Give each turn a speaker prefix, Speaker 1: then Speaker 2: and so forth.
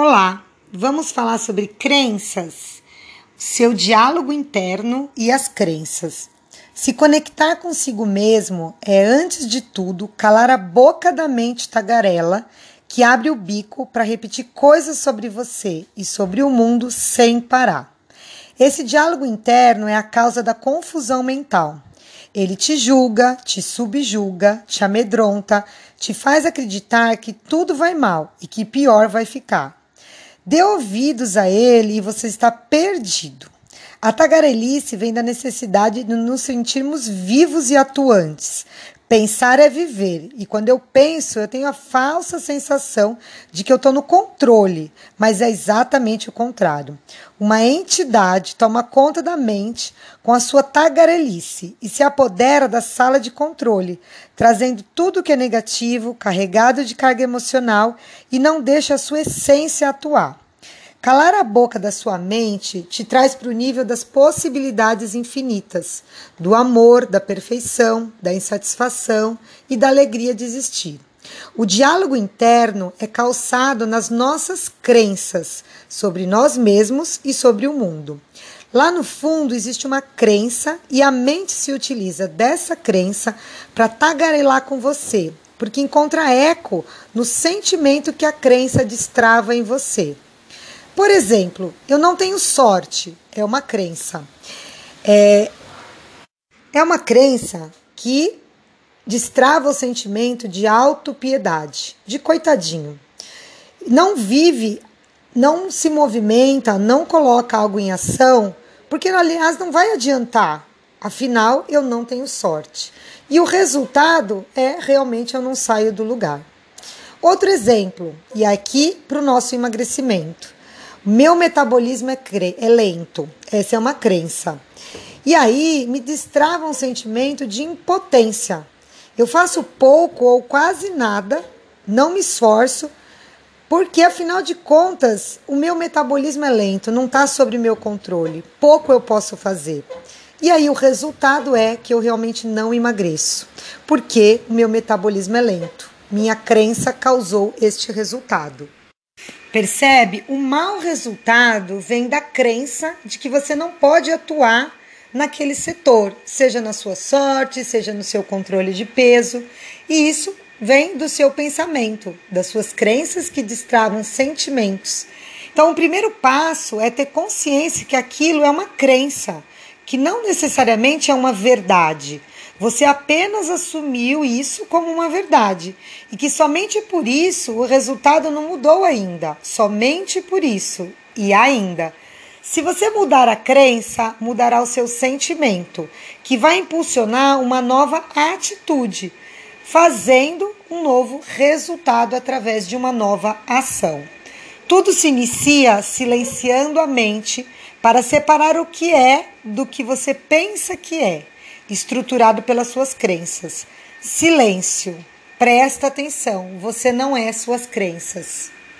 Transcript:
Speaker 1: Olá, vamos falar sobre crenças, seu diálogo interno e as crenças. Se conectar consigo mesmo é, antes de tudo, calar a boca da mente tagarela que abre o bico para repetir coisas sobre você e sobre o mundo sem parar. Esse diálogo interno é a causa da confusão mental. Ele te julga, te subjuga, te amedronta, te faz acreditar que tudo vai mal e que pior vai ficar. Dê ouvidos a ele e você está perdido. A tagarelice vem da necessidade de nos sentirmos vivos e atuantes. Pensar é viver, e quando eu penso, eu tenho a falsa sensação de que eu estou no controle, mas é exatamente o contrário. Uma entidade toma conta da mente com a sua tagarelice e se apodera da sala de controle, trazendo tudo que é negativo, carregado de carga emocional e não deixa a sua essência atuar. Calar a boca da sua mente te traz para o nível das possibilidades infinitas, do amor, da perfeição, da insatisfação e da alegria de existir. O diálogo interno é calçado nas nossas crenças sobre nós mesmos e sobre o mundo. Lá no fundo existe uma crença e a mente se utiliza dessa crença para tagarelar com você, porque encontra eco no sentimento que a crença destrava em você. Por exemplo, eu não tenho sorte, é uma crença. É, é uma crença que destrava o sentimento de autopiedade, de coitadinho. Não vive, não se movimenta, não coloca algo em ação, porque aliás não vai adiantar. Afinal, eu não tenho sorte. E o resultado é realmente eu não saio do lugar. Outro exemplo, e aqui para o nosso emagrecimento. Meu metabolismo é, é lento. Essa é uma crença. E aí me destrava um sentimento de impotência. Eu faço pouco ou quase nada, não me esforço, porque afinal de contas o meu metabolismo é lento, não está sob meu controle. Pouco eu posso fazer. E aí o resultado é que eu realmente não emagreço, porque o meu metabolismo é lento. Minha crença causou este resultado. Percebe? O mau resultado vem da crença de que você não pode atuar naquele setor, seja na sua sorte, seja no seu controle de peso, e isso vem do seu pensamento, das suas crenças que destravam sentimentos. Então, o primeiro passo é ter consciência que aquilo é uma crença, que não necessariamente é uma verdade. Você apenas assumiu isso como uma verdade e que somente por isso o resultado não mudou ainda. Somente por isso. E ainda. Se você mudar a crença, mudará o seu sentimento, que vai impulsionar uma nova atitude, fazendo um novo resultado através de uma nova ação. Tudo se inicia silenciando a mente para separar o que é do que você pensa que é estruturado pelas suas crenças. Silêncio. Presta atenção, você não é suas crenças.